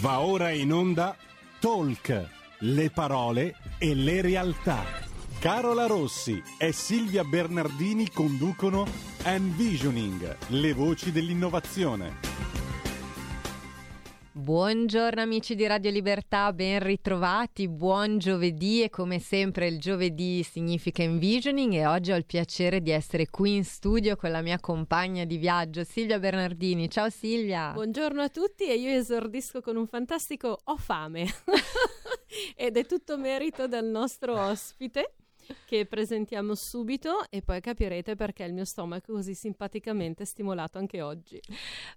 Va ora in onda Talk, le parole e le realtà. Carola Rossi e Silvia Bernardini conducono Envisioning, le voci dell'innovazione. Buongiorno amici di Radio Libertà, ben ritrovati, buon giovedì e come sempre il giovedì significa envisioning e oggi ho il piacere di essere qui in studio con la mia compagna di viaggio Silvia Bernardini. Ciao Silvia! Buongiorno a tutti e io esordisco con un fantastico ho fame ed è tutto merito del nostro ospite che presentiamo subito e poi capirete perché il mio stomaco è così simpaticamente stimolato anche oggi.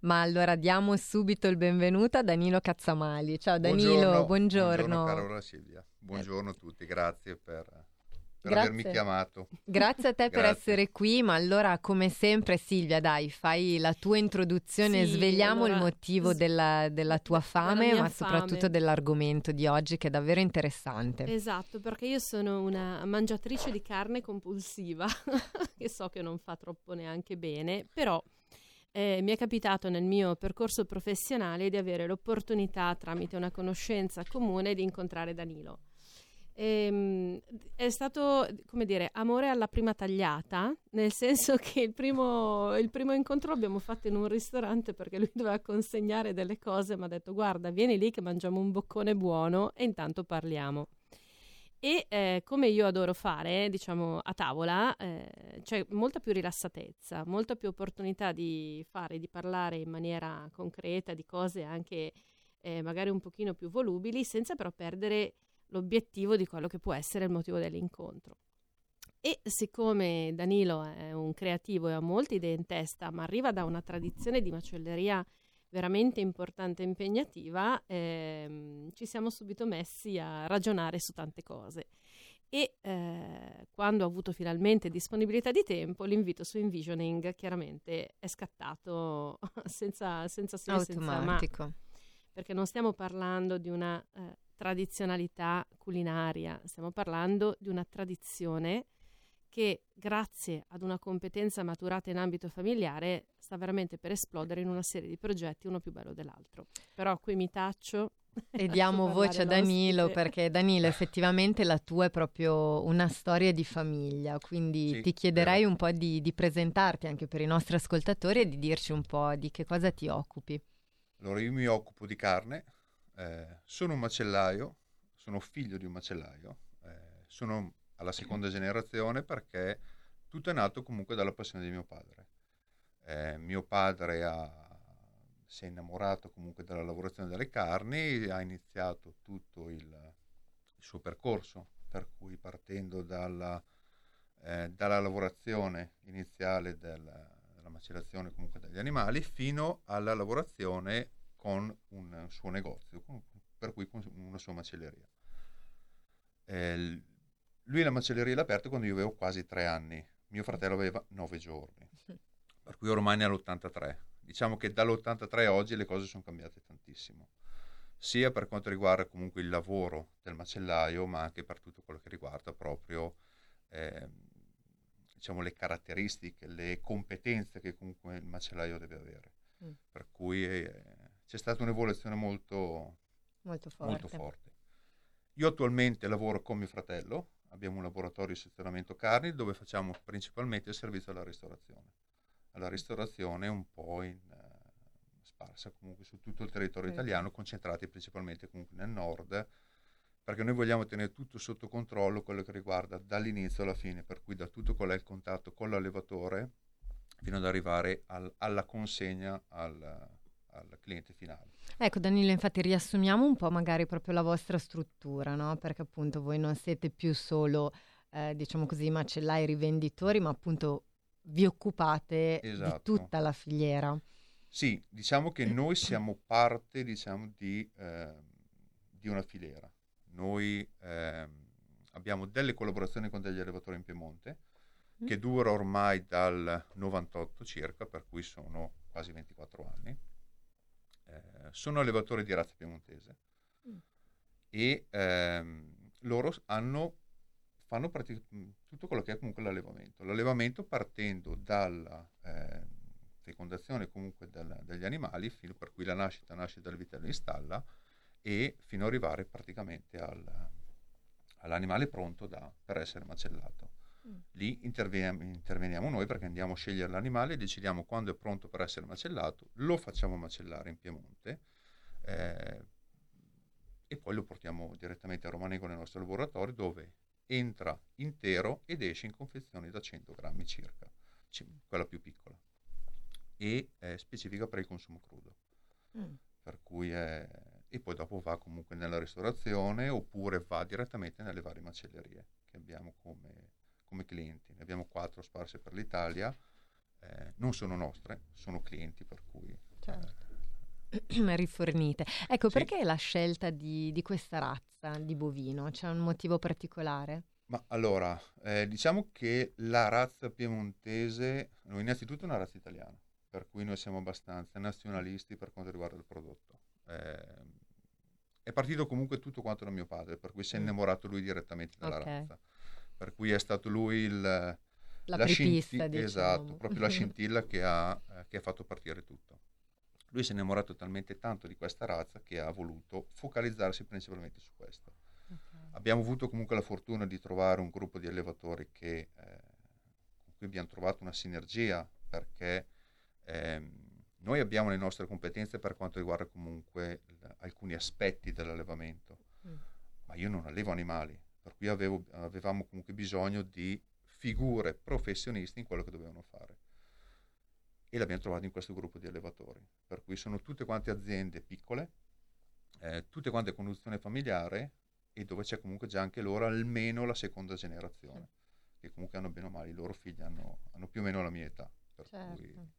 Ma allora diamo subito il benvenuto a Danilo Cazzamali. Ciao Danilo, buongiorno. Buongiorno, buongiorno Carola Silvia. Buongiorno a tutti, grazie per per Grazie. avermi chiamato. Grazie a te per essere qui, ma allora come sempre Silvia dai, fai la tua introduzione, sì, svegliamo allora, il motivo della, della tua fame, ma fame. soprattutto dell'argomento di oggi che è davvero interessante. Esatto, perché io sono una mangiatrice di carne compulsiva, che so che non fa troppo neanche bene, però... Eh, mi è capitato nel mio percorso professionale di avere l'opportunità, tramite una conoscenza comune, di incontrare Danilo. Ehm, è stato, come dire, amore alla prima tagliata, nel senso che il primo, il primo incontro l'abbiamo fatto in un ristorante perché lui doveva consegnare delle cose, mi ha detto guarda vieni lì che mangiamo un boccone buono e intanto parliamo. E eh, come io adoro fare, diciamo, a tavola, eh, c'è molta più rilassatezza, molta più opportunità di fare, di parlare in maniera concreta di cose anche eh, magari un pochino più volubili, senza però perdere l'obiettivo di quello che può essere il motivo dell'incontro. E siccome Danilo è un creativo e ha molte idee in testa, ma arriva da una tradizione di macelleria veramente importante e impegnativa, ehm, ci siamo subito messi a ragionare su tante cose. E eh, quando ho avuto finalmente disponibilità di tempo, l'invito su Envisioning chiaramente è scattato senza, senza se Automatico. Senza ma, perché non stiamo parlando di una eh, tradizionalità culinaria, stiamo parlando di una tradizione che grazie ad una competenza maturata in ambito familiare sta veramente per esplodere in una serie di progetti uno più bello dell'altro. Però qui mi taccio e diamo voce a Danilo perché Danilo effettivamente la tua è proprio una storia di famiglia, quindi sì, ti chiederei vero. un po' di, di, presentarti anche per i nostri ascoltatori e di dirci un po' di che cosa ti occupi. Allora io mi occupo di carne, eh, sono un macellaio, sono figlio di un macellaio, eh, sono alla seconda generazione perché tutto è nato comunque dalla passione di mio padre. Eh, mio padre ha, si è innamorato comunque della lavorazione delle carni, ha iniziato tutto il, il suo percorso, per cui partendo dalla, eh, dalla lavorazione iniziale del, della macellazione comunque degli animali fino alla lavorazione con un suo negozio, per cui con una sua macelleria. Eh, lui la macelleria l'ha aperta quando io avevo quasi tre anni, mio fratello aveva nove giorni, per cui ormai ne ha l'83. Diciamo che dall'83 a oggi le cose sono cambiate tantissimo, sia per quanto riguarda comunque il lavoro del macellaio, ma anche per tutto quello che riguarda proprio eh, diciamo, le caratteristiche, le competenze che comunque il macellaio deve avere. Mm. Per cui eh, c'è stata un'evoluzione molto, molto, forte. molto forte. Io attualmente lavoro con mio fratello, abbiamo un laboratorio di sezionamento carni dove facciamo principalmente il servizio alla ristorazione. Alla ristorazione un po' in, uh, sparsa comunque su tutto il territorio italiano, concentrati principalmente comunque nel nord, perché noi vogliamo tenere tutto sotto controllo quello che riguarda dall'inizio alla fine, per cui da tutto qual è il contatto con l'allevatore fino ad arrivare al, alla consegna al, al cliente finale. Ecco Danilo, infatti riassumiamo un po' magari proprio la vostra struttura, no? perché appunto voi non siete più solo, eh, diciamo così, macellai rivenditori, ma appunto vi occupate esatto. di tutta la filiera. Sì, diciamo che noi siamo parte diciamo, di, eh, di una filiera. Noi eh, abbiamo delle collaborazioni con degli allevatori in Piemonte, mm. che dura ormai dal 98 circa, per cui sono quasi 24 anni sono allevatori di razza piemontese mm. e ehm, loro hanno, fanno pratic- tutto quello che è comunque l'allevamento. L'allevamento partendo dalla eh, fecondazione comunque del, degli animali, fino per cui la nascita nasce dal vitello in stalla, e fino ad arrivare praticamente al, all'animale pronto da, per essere macellato. Lì interveniamo, interveniamo, noi perché andiamo a scegliere l'animale, decidiamo quando è pronto per essere macellato, lo facciamo macellare in Piemonte eh, e poi lo portiamo direttamente a Romanego nel nostro laboratorio dove entra intero ed esce in confezioni da 100 grammi circa, quella più piccola, e è specifica per il consumo crudo. Mm. Per cui è, e poi dopo va comunque nella ristorazione oppure va direttamente nelle varie macellerie che abbiamo come, come clienti. Ne abbiamo quattro sparse per l'Italia, eh, non sono nostre, sono clienti per cui... Certo. Eh, rifornite. Ecco, sì. perché la scelta di, di, questa razza di bovino? C'è un motivo particolare? Ma allora, eh, diciamo che la razza piemontese, noi innanzitutto è una razza italiana, per cui noi siamo abbastanza nazionalisti per quanto riguarda il prodotto. Eh, è partito comunque tutto quanto da mio padre, per cui si è mm. innamorato lui direttamente della okay. razza. Per cui è stato lui il, la, la scintilla, diciamo. esatto, proprio la scintilla che ha, eh, che ha fatto partire tutto. Lui si è innamorato talmente tanto di questa razza che ha voluto focalizzarsi principalmente su questo. Okay. Abbiamo avuto comunque la fortuna di trovare un gruppo di allevatori che, eh, con cui abbiamo trovato una sinergia perché ehm, noi abbiamo le nostre competenze per quanto riguarda comunque l- alcuni aspetti dell'allevamento, mm. ma io non allevo animali, per cui avevo, avevamo comunque bisogno di figure professionisti in quello che dovevano fare. E l'abbiamo trovato in questo gruppo di allevatori, per cui sono tutte quante aziende piccole, eh, tutte quante conduzione familiare e dove c'è comunque già anche loro almeno la seconda generazione, che comunque hanno bene o male, i loro figli hanno, hanno più o meno la mia età. Certo. cui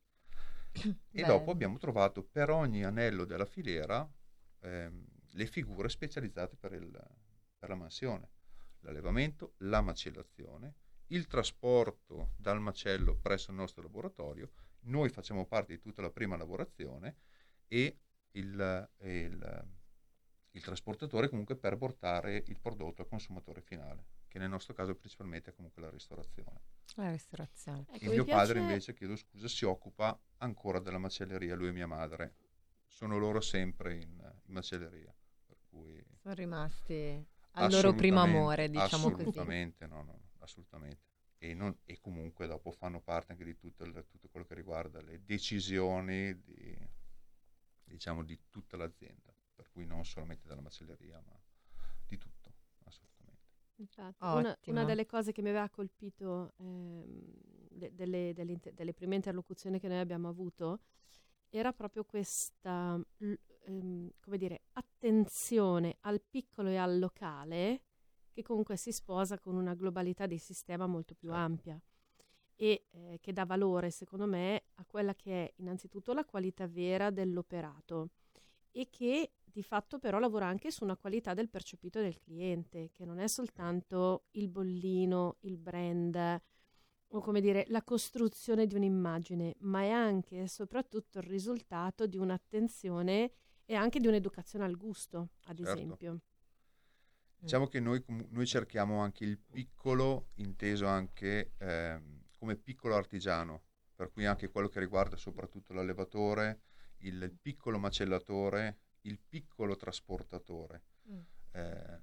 e dopo abbiamo trovato per ogni anello della filiera ehm, le figure specializzate per, il, per la mansione, l'allevamento, la macellazione, il trasporto dal macello presso il nostro laboratorio, noi facciamo parte di tutta la prima lavorazione e il, il, il trasportatore comunque per portare il prodotto al consumatore finale, che nel nostro caso principalmente è comunque la ristorazione. La ristorazione. Ecco, il mio piace... padre invece, chiedo scusa, si occupa ancora della macelleria, lui e mia madre. Sono loro sempre in, in macelleria. Per cui... Sono rimasti al loro primo amore, diciamo assolutamente, così. No, no, assolutamente. E, non, e, comunque dopo fanno parte anche di tutto, il, tutto quello che riguarda le decisioni di, diciamo, di tutta l'azienda, per cui non solamente della macelleria, ma di tutto. Infatti, una, una, delle cose che mi aveva colpito de, delle, delle, delle, prime interlocuzioni che noi abbiamo avuto era proprio questa, ehm, come dire, attenzione al piccolo e al locale che comunque si sposa con una globalità di sistema molto più certo. ampia e eh, che dà valore, secondo me, a quella che è innanzitutto la qualità vera dell'operato e che di fatto però lavora anche su una qualità del percepito del cliente, che non è soltanto il bollino, il brand o come dire la costruzione di un'immagine, ma è anche e soprattutto il risultato di un'attenzione e anche di un'educazione al gusto, ad certo. esempio. Diciamo che noi, noi, cerchiamo anche il piccolo, inteso anche eh, come piccolo artigiano, per cui anche quello che riguarda soprattutto l'allevatore, il piccolo macellatore, il piccolo trasportatore. Mm. Eh,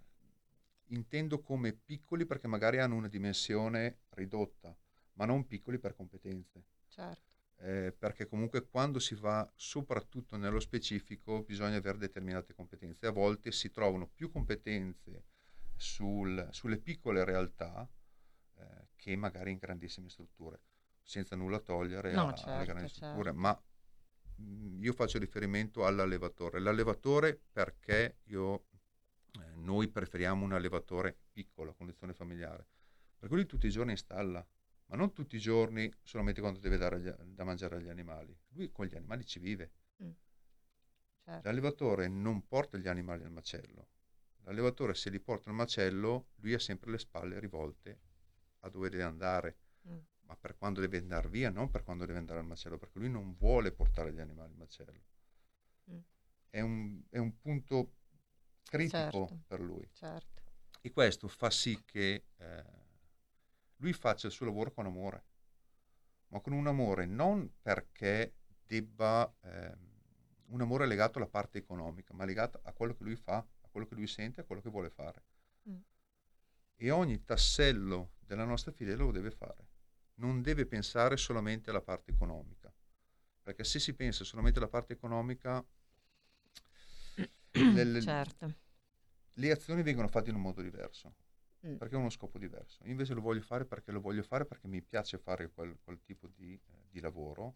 intendo come piccoli perché magari hanno una dimensione ridotta, ma non piccoli per competenze. Certo. Eh, perché comunque quando si va soprattutto nello specifico bisogna avere determinate competenze. A volte si trovano più competenze sul, sulle piccole realtà eh, che magari in grandissime strutture, senza nulla togliere no, a, certo, alle grandi certo. strutture, ma io faccio riferimento all'allevatore. L'allevatore perché io, eh, noi preferiamo un allevatore piccolo, a condizione familiare, perché lui tutti i giorni installa, ma non tutti i giorni solamente quando deve dare gli, da mangiare agli animali. Lui con gli animali ci vive. Mm. Certo. L'allevatore non porta gli animali al macello. L'allevatore se li porta al macello, lui ha sempre le spalle rivolte a dove deve andare ma per quando deve andare via, non per quando deve andare al macello, perché lui non vuole portare gli animali al macello. Mm. È, un, è, un, punto critico certo, per lui. Certo. E questo fa sì che eh, lui faccia il suo lavoro con amore, ma con un amore non perché debba eh, un amore legato alla parte economica, ma legato a quello che lui fa, a quello che lui sente, a quello che vuole fare. Mm. E ogni tassello della nostra filiera lo deve fare. Non deve pensare solamente alla parte economica, perché se si pensa solamente alla parte economica, le, le, certo. le azioni vengono fatte in un modo diverso mm. perché ha uno scopo diverso. Io invece lo voglio fare perché lo voglio fare perché mi piace fare quel, quel tipo di, eh, di lavoro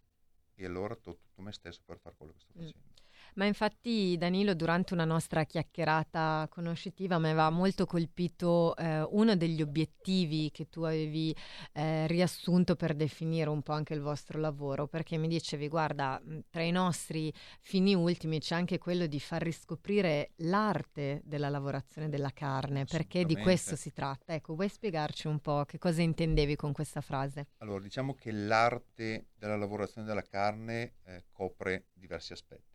e allora do tutto me stesso per fare quello che sto mm. facendo. Ma infatti Danilo durante una nostra chiacchierata conoscitiva mi aveva molto colpito eh, uno degli obiettivi che tu avevi eh, riassunto per definire un po' anche il vostro lavoro, perché mi dicevi guarda, tra i nostri fini ultimi c'è anche quello di far riscoprire l'arte della lavorazione della carne, perché di questo si tratta. Ecco, vuoi spiegarci un po' che cosa intendevi con questa frase? Allora, diciamo che l'arte della lavorazione della carne eh, copre diversi aspetti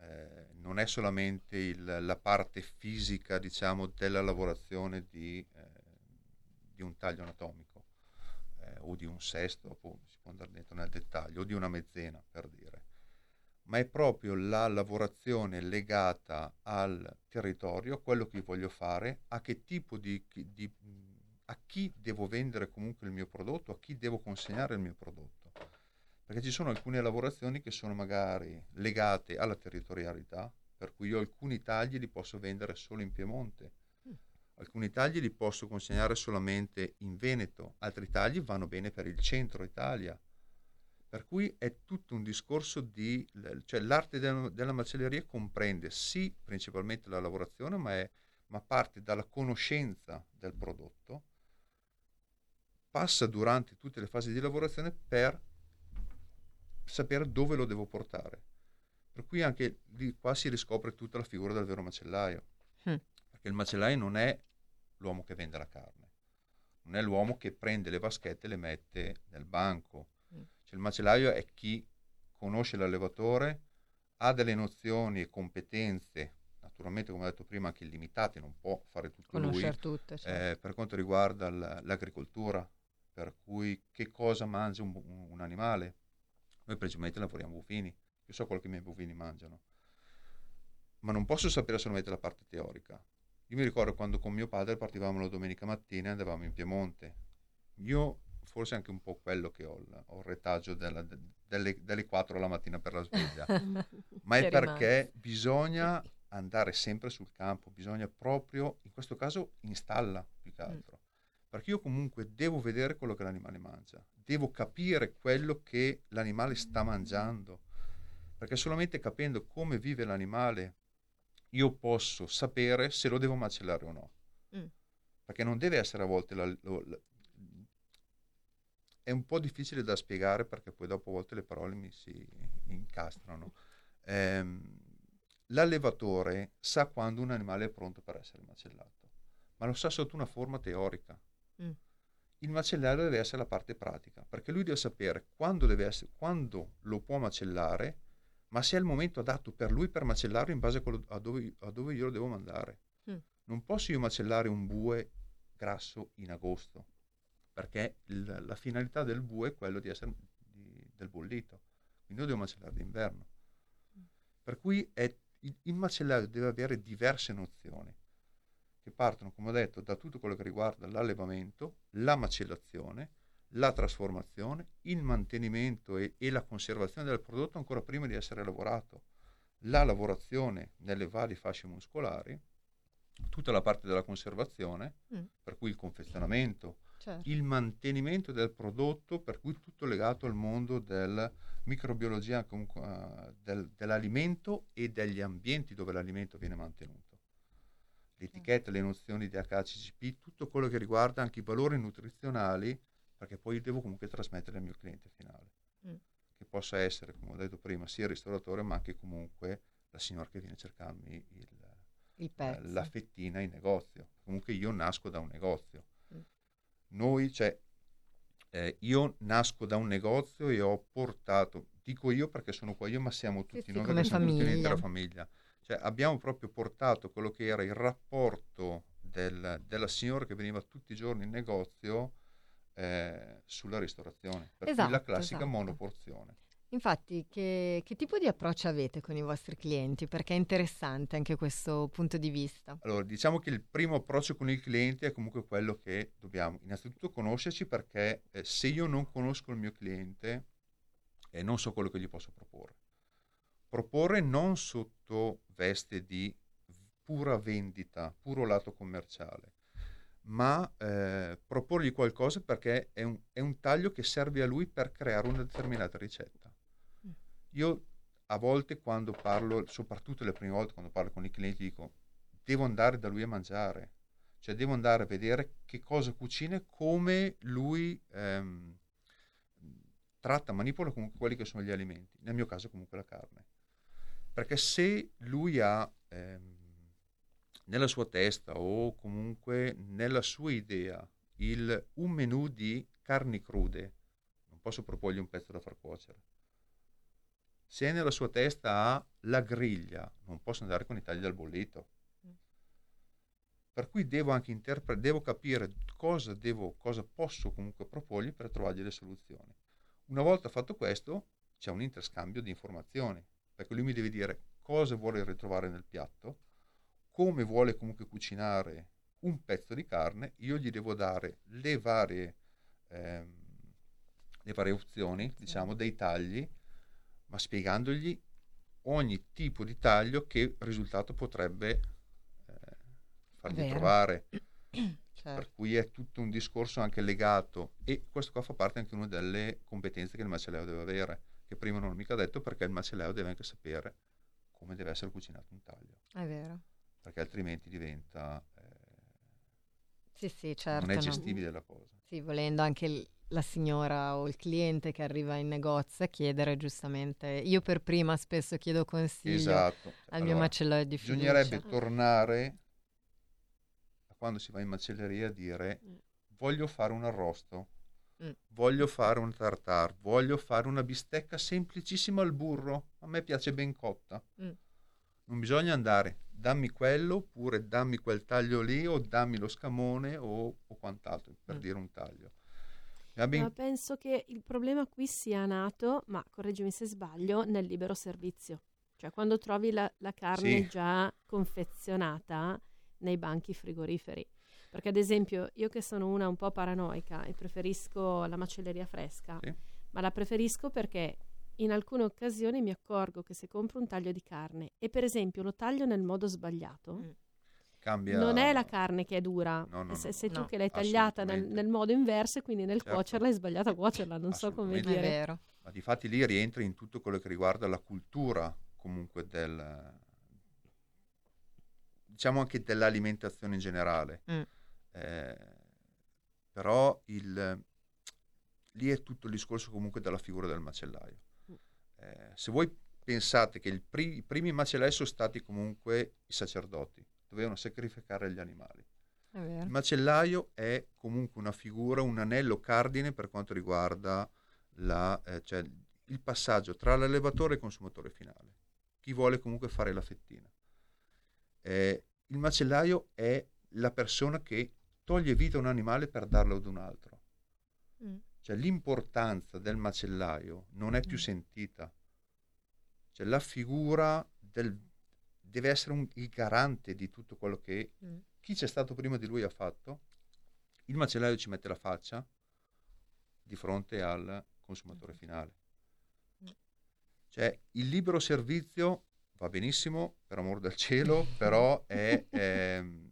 eh, non è solamente il, la parte fisica diciamo, della lavorazione di, eh, di un taglio anatomico eh, o di un sesto, si può andare dentro nel dettaglio, o di una mezzena per dire, ma è proprio la lavorazione legata al territorio, a quello che voglio fare, a che tipo di, di a chi devo vendere comunque il mio prodotto, a chi devo consegnare il mio prodotto perché ci sono alcune lavorazioni che sono magari legate alla territorialità, per cui io alcuni tagli li posso vendere solo in Piemonte, mm. alcuni tagli li posso consegnare solamente in Veneto, altri tagli vanno bene per il centro Italia. Per cui è tutto un discorso di... cioè l'arte della, della macelleria comprende sì principalmente la lavorazione, ma, è, ma parte dalla conoscenza del prodotto, passa durante tutte le fasi di lavorazione per sapere dove lo devo portare. Per cui anche lì qua si riscopre tutta la figura del vero macellaio. Mm. Perché il macellaio non è l'uomo che vende la carne, non è l'uomo che prende le vaschette e le mette nel banco. Mm. Cioè, il macellaio è chi conosce l'allevatore, ha delle nozioni e competenze, naturalmente come ho detto prima anche illimitate, non può fare tutto Conoscere lui, tutte, certo. eh, per quanto riguarda l'agricoltura, per cui che cosa mangia un, un animale, noi principalmente lavoriamo bovini, io so quello che i miei bovini mangiano, ma non posso sapere solamente la parte teorica. Io mi ricordo quando con mio padre partivamo la domenica mattina e andavamo in Piemonte. Io forse anche un po' quello che ho, ho il retaggio della, delle, delle 4 la mattina per la sveglia, ma è perché bisogna andare sempre sul campo, bisogna proprio, in questo caso, installa più che mm. altro. Perché io comunque devo vedere quello che l'animale mangia, devo capire quello che l'animale sta mangiando, perché solamente capendo come vive l'animale io posso sapere se lo devo macellare o no. Mm. Perché non deve essere a volte la, la, la, è un po' difficile da spiegare perché poi dopo a volte le parole mi si incastrano. Eh, l'allevatore sa quando un animale è pronto per essere macellato, ma lo sa sotto una forma teorica. Mm. Il macellaio deve essere la parte pratica, perché lui deve sapere quando, deve essere, quando lo può macellare, ma se è il momento adatto per lui per macellarlo in base a, quello, a, dove, a dove, io lo devo mandare. Mm. Non posso io macellare un bue grasso in agosto, perché il, la finalità del bue è quello di essere di, del bollito, quindi io devo macellare d'inverno. Mm. Per cui è, il, il macellaio deve avere diverse nozioni che partono, come ho detto, da tutto quello che riguarda l'allevamento, la macellazione, la trasformazione, il mantenimento e, e, la conservazione del prodotto ancora prima di essere lavorato, la lavorazione nelle varie fasce muscolari, tutta la parte della conservazione, mm. per cui il confezionamento, certo. il mantenimento del prodotto, per cui tutto legato al mondo della microbiologia uh, del, dell'alimento e degli ambienti dove l'alimento viene mantenuto l'etichetta, le nozioni di HACCP, tutto quello che riguarda anche i valori nutrizionali, perché poi devo comunque trasmettere al mio cliente finale, mm. che possa essere, come ho detto prima, sia il ristoratore, ma anche comunque la signora che viene a cercarmi il, il eh, la fettina in negozio. Comunque io nasco da un negozio. Mm. Noi, cioè, eh, io nasco da un negozio e ho portato, dico io perché sono qua io, ma siamo tutti sì, noi, sì, siamo tutti l'intera famiglia cioè, abbiamo proprio portato quello che era il rapporto del, della signora che veniva tutti i giorni in negozio eh, sulla ristorazione, per esatto, la classica esatto. monoporzione. Infatti, che, che, tipo di approccio avete con i vostri clienti? Perché è interessante anche questo punto di vista. Allora, diciamo che il primo approccio con il cliente è comunque quello che dobbiamo innanzitutto conoscerci perché eh, se io non conosco il mio cliente eh, non so quello che gli posso proporre. Proporre non sotto veste di pura vendita, puro lato commerciale, ma eh, proporgli qualcosa perché è un, è un taglio che serve a lui per creare una determinata ricetta. Io a volte quando parlo, soprattutto le prime volte quando parlo con i clienti, dico devo andare da lui a mangiare, cioè devo andare a vedere che cosa cucina e come lui ehm, tratta, manipola comunque quelli che sono gli alimenti, nel mio caso comunque la carne. Perché se lui ha ehm, nella sua testa o comunque nella sua idea il, un menù di carni crude, non posso proporgli un pezzo da far cuocere se nella sua testa ha la griglia, non posso andare con i tagli al bollito. Per cui devo anche interpre- devo capire cosa, devo, cosa posso comunque proporgli per trovargli le soluzioni. Una volta fatto questo, c'è un interscambio di informazioni, perché lui mi deve dire cosa vuole ritrovare nel piatto, come vuole comunque cucinare un pezzo di carne, io gli devo dare le varie, ehm, le varie opzioni, diciamo, dei tagli ma spiegandogli ogni tipo di taglio che risultato potrebbe eh, fargli trovare. certo. Per cui è tutto un discorso anche legato e questo qua fa parte anche una delle competenze che il macelleo deve avere, che prima non ho mica detto perché il macelleo deve anche sapere come deve essere cucinato un taglio. È vero. Perché altrimenti diventa... Eh, sì, sì, certo. Non è gestibile no. la cosa. Sì, volendo anche il, la signora o il cliente che arriva in negozio a chiedere giustamente. Io per prima spesso chiedo consiglio esatto. al allora, mio macellaio di fiducia. Bisognerebbe tornare a quando si va in macelleria a dire mm. voglio fare un arrosto, mm. voglio fare un tartar, voglio fare una bistecca semplicissima al burro, a me piace ben cotta. Mm. Non bisogna andare, dammi quello oppure dammi quel taglio lì o dammi lo scamone o, o quant'altro per mm. dire un taglio ma penso che il problema qui sia nato, ma correggimi se sbaglio, nel libero servizio. Cioè quando trovi la, la carne sì. già confezionata nei banchi frigoriferi. Perché ad esempio io che sono una un po' paranoica e preferisco la macelleria fresca, sì. ma la preferisco perché in alcune occasioni mi accorgo che se compro un taglio di carne e per esempio lo taglio nel modo sbagliato, mm Cambia... Non è la carne che è dura, no, no, sei, sei no, tu che l'hai tagliata nel, nel, modo inverso e quindi nel certo. cuocerla hai sbagliato a cuocerla, non so come dire. È vero. Ma di fatti lì rientri in tutto quello che riguarda la cultura comunque del... diciamo anche dell'alimentazione in generale. Mm. Eh, però il, lì è tutto il discorso comunque della figura del macellaio. Mm. Eh, se voi pensate che pri- i primi macellai sono stati comunque i sacerdoti, dovevano sacrificare gli animali. Il macellaio è comunque una figura, un anello cardine per quanto riguarda la, eh, cioè il passaggio tra l'allevatore e il consumatore finale. Chi vuole comunque fare la fettina. Eh, il macellaio è la persona che toglie vita a un animale per darlo ad un altro. Mm. Cioè l'importanza del macellaio non è più mm. sentita. Cioè la figura del, deve essere un, il garante di tutto quello che mm. chi c'è stato prima di lui ha fatto. Il macellaio ci mette la faccia di fronte al consumatore mm. finale. Mm. Cioè, il libero servizio va benissimo, per amor del cielo, però è... è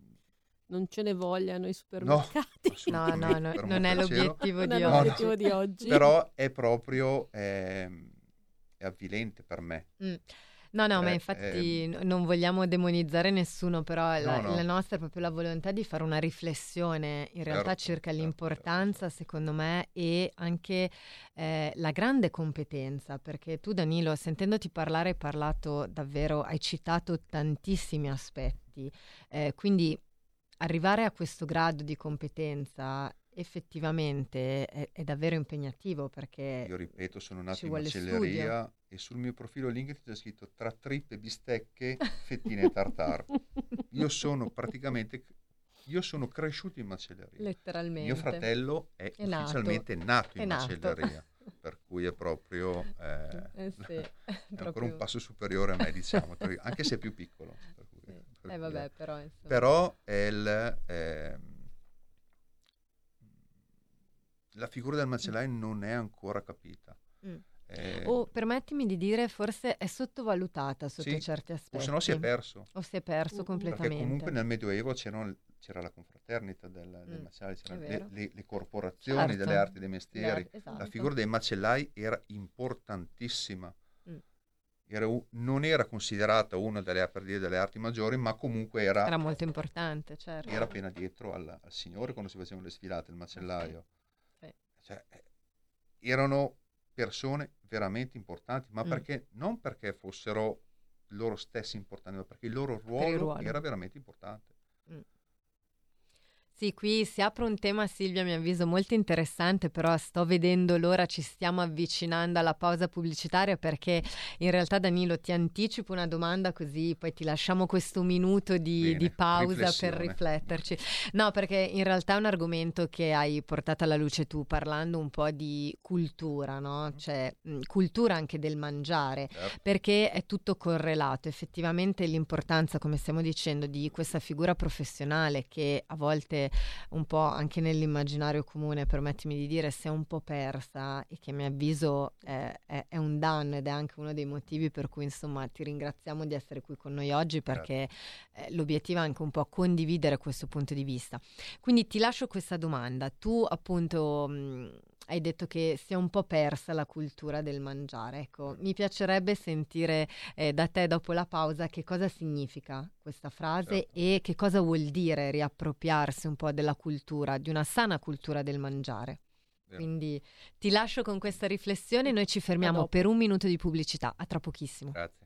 non ce ne vogliano i supermercati. No, no, no, non è l'obiettivo, di, no, oggi. No, di oggi. Però è proprio è, è avvilente per me. Mm. No, no, eh, ma infatti eh, non vogliamo demonizzare nessuno, però no, la, no. la, nostra è proprio la volontà di fare una riflessione in realtà certo, circa certo, l'importanza, certo. secondo me, e anche eh, la grande competenza, perché tu Danilo, sentendoti parlare, hai parlato davvero, hai citato tantissimi aspetti, eh, quindi arrivare a questo grado di competenza effettivamente è, è, davvero impegnativo perché io ripeto sono nato in macelleria studio. e sul mio profilo LinkedIn c'è scritto tra trippe, bistecche, fettine e tartar io sono praticamente io sono cresciuto in macelleria. Letteralmente. Mio fratello è, è ufficialmente nato, nato in è macelleria per cui è proprio, eh, Eh sì, è ancora proprio- un passo superiore a me, diciamo, anche se è più piccolo. per cui- Sì. per Eh cui- vabbè, però insomma. Però è il, ehm, la figura del macellaio non è ancora capita. Mm. Eh, O permettimi di dire, forse è sottovalutata sotto Sì, certi aspetti. o se no si è perso. O si è perso Mm, completamente. Perché comunque nel Medioevo c'era la confraternita del, del Mm, macellaio, c'erano le, le- le corporazioni Certo. delle arti e dei mestieri. Esatto. La figura dei macellai era importantissima. Mm. Era non era considerata una delle, per dire, delle arti maggiori, ma comunque era, Era molto importante, certo. era appena dietro al, al signore quando si facevano le sfilate, il macellaio. Sì. Cioè, eh, erano persone veramente importanti, ma Mm. perché non perché fossero loro stessi importanti, ma perché il loro ruolo, ruolo. era veramente importante. Sì, qui si apre un tema, Silvia, a mio avviso molto interessante, però sto vedendo l'ora, ci stiamo avvicinando alla pausa pubblicitaria perché in realtà Danilo ti anticipo una domanda così poi ti lasciamo questo minuto di, Bene, di pausa per rifletterci. No, perché in realtà è un argomento che hai portato alla luce tu parlando un po' di cultura, no? Cioè mh, cultura anche del mangiare certo. perché è tutto correlato. Effettivamente l'importanza, come stiamo dicendo, di questa figura professionale che a volte un po' anche nell'immaginario comune, permettimi di dire, si è un po' persa e che a mio avviso eh, è, è un danno ed è anche uno dei motivi per cui insomma ti ringraziamo di essere qui con noi oggi perché eh, l'obiettivo è anche un po' condividere questo punto di vista. Quindi ti lascio questa domanda. Tu appunto mh, hai detto che si è un po' persa la cultura del mangiare. Ecco, mi piacerebbe sentire eh, da te dopo la pausa che cosa significa questa frase Certo. e che cosa vuol dire riappropriarsi un po' della cultura, di una sana cultura del mangiare. Vero. Quindi ti lascio con questa riflessione, noi ci fermiamo per un minuto di pubblicità, a tra pochissimo. Grazie.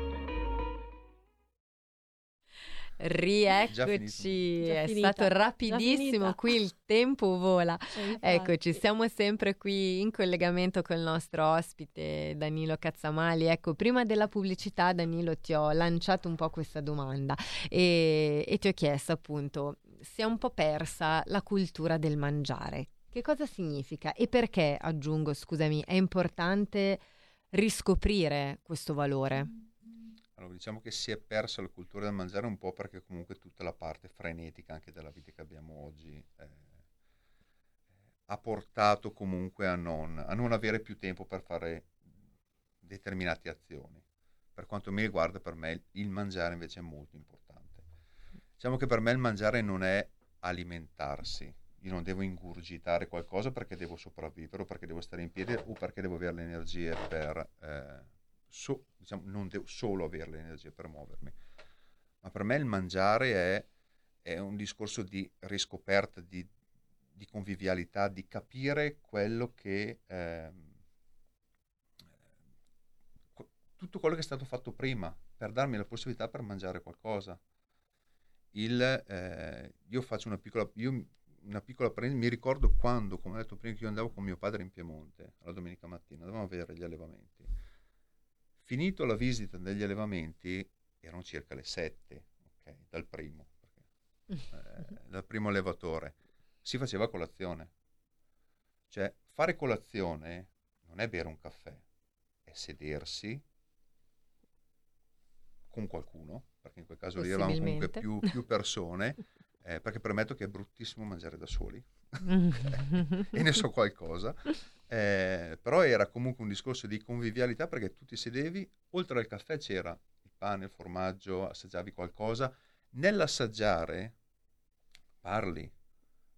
Rieccoci, è stato rapidissimo, qui il tempo vola. Eccoci, siamo sempre qui in collegamento con il nostro ospite Danilo Cazzamali. Ecco, prima della pubblicità, Danilo, ti ho lanciato un po' questa domanda e, e ti ho chiesto appunto, si è un po' persa la cultura del mangiare. Che cosa significa e perché, aggiungo, scusami, è importante riscoprire questo valore? Allora, diciamo che si è persa la cultura del mangiare un po' perché comunque tutta la parte frenetica anche della vita che abbiamo oggi eh, ha portato comunque a non, a non avere più tempo per fare determinate azioni. Per quanto mi riguarda, per me il mangiare invece è molto importante. Diciamo che per me il mangiare non è alimentarsi. Io non devo ingurgitare qualcosa perché devo sopravvivere o perché devo stare in piedi o perché devo avere le energie per... eh, so- diciamo, non devo solo avere le energie per muovermi. Ma per me il mangiare è, è un discorso di riscoperta, di, di convivialità, di capire quello che... qu- tutto quello che è stato fatto prima per darmi la possibilità per mangiare qualcosa. Il, eh, io faccio una piccola, io una piccola parentesi, mi ricordo quando, come ho detto prima, che io andavo con mio padre in Piemonte la domenica mattina, dovevamo vedere gli allevamenti. Finito la visita degli allevamenti, erano circa le 7, ok, dal primo, perché, eh, dal primo allevatore, si faceva colazione. Cioè, fare colazione non è bere un caffè, è sedersi con qualcuno, perché in quel caso lì eravamo comunque più, più persone, eh, perché premetto che è bruttissimo mangiare da soli, e ne so qualcosa, eh, però era comunque un discorso di convivialità perché tu ti sedevi, oltre al caffè c'era il pane, il formaggio, assaggiavi qualcosa, nell'assaggiare parli,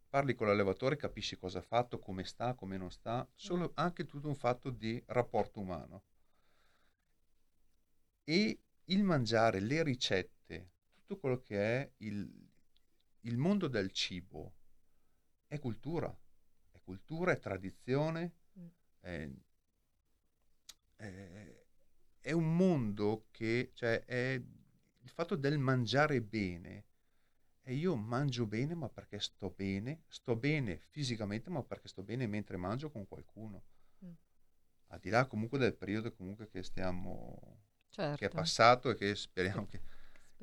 parli con l'allevatore, capisci cosa ha fatto, come sta, come non sta, solo anche tutto un fatto di rapporto umano. E il mangiare, le ricette, tutto quello che è il, il mondo del cibo è cultura, è cultura, è tradizione, mm. è, è, è, un mondo che, cioè, è il fatto del mangiare bene. E io mangio bene, ma perché sto bene, sto bene fisicamente, ma perché sto bene mentre mangio con qualcuno. Mm. Al di là comunque del periodo comunque che stiamo certo. che è certo. passato e che speriamo che